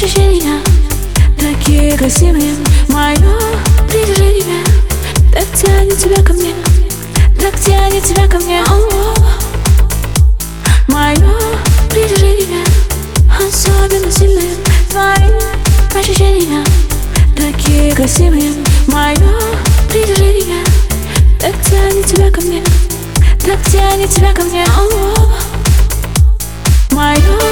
ощущения Такие красивые. Мое притяжение Так тянет тебя ко мне Так тянет тебя ко мне. Мое притяжение Особенно сильное. Твои ощущения Такие красивые. Мое притяжение Так тянет тебя ко мне Так тянет тебя ко мне. Мое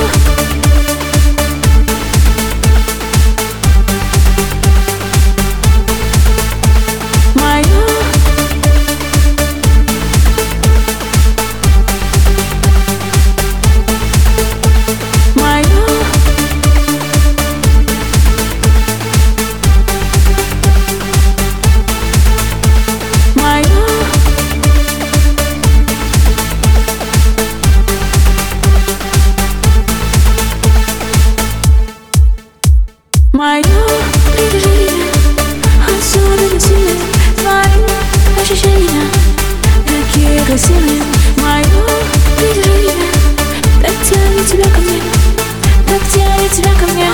Мое притяжение. Особенно сильное Твои ощущения. Такие красивые Мое притяжение. Так тянет тебя ко мне Так тянет тебя ко мне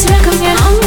тебя ко мне